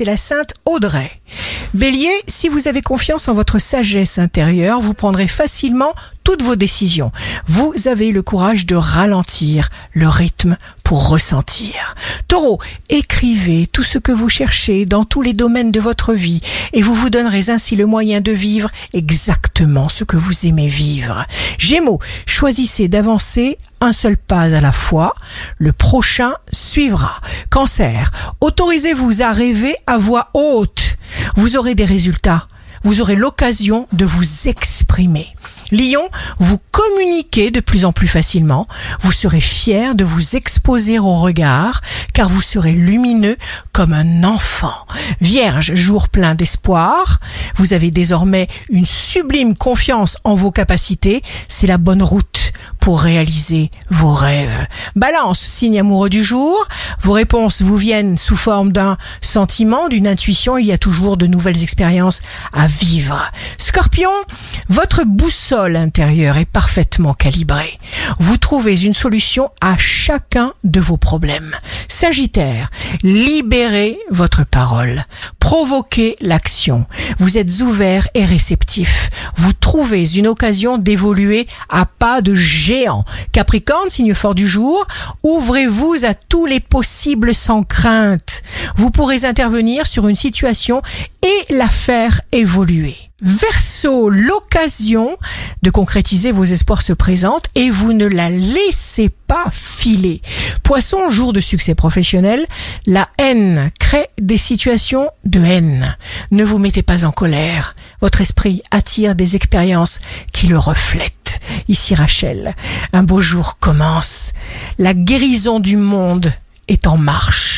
c'est la sainte Audrey. Bélier, si vous avez confiance en votre sagesse intérieure, vous prendrez facilement toutes vos décisions. Vous avez le courage de ralentir le rythme pour ressentir. Taureau, écrivez tout ce que vous cherchez dans tous les domaines de votre vie et vous vous donnerez ainsi le moyen de vivre exactement ce que vous aimez vivre. Gémeaux, choisissez d'avancer un seul pas à la fois, le prochain suivra. Cancer, autorisez-vous à rêver à voix haute. Vous aurez des résultats. Vous aurez l'occasion de vous exprimer. Lion, vous communiquez de plus en plus facilement, vous serez fier de vous exposer au regard, car vous serez lumineux comme un enfant. Vierge, jour plein d'espoir, vous avez désormais une sublime confiance en vos capacités, c'est la bonne route pour réaliser vos rêves. Balance, signe amoureux du jour, vos réponses vous viennent sous forme d'un sentiment, d'une intuition, il y a toujours de nouvelles expériences à vivre. Scorpion, votre boussole intérieure est parfaitement calibrée. Vous trouvez une solution à chacun de vos problèmes. Sagittaire, libérez votre parole. Provoquez l'action. Vous êtes ouvert et réceptif. Vous trouvez une occasion d'évoluer à pas de géant. Capricorne, signe fort du jour, ouvrez-vous à tous les possibles sans crainte. Vous pourrez intervenir sur une situation et la faire évoluer. Verseau, l'occasion de concrétiser vos espoirs se présente et vous ne la laissez pas filer. Poisson, jour de succès professionnel, la haine crée des situations de haine. Ne vous mettez pas en colère. Votre esprit attire des expériences qui le reflètent. Ici Rachel, un beau jour commence. La guérison du monde est en marche.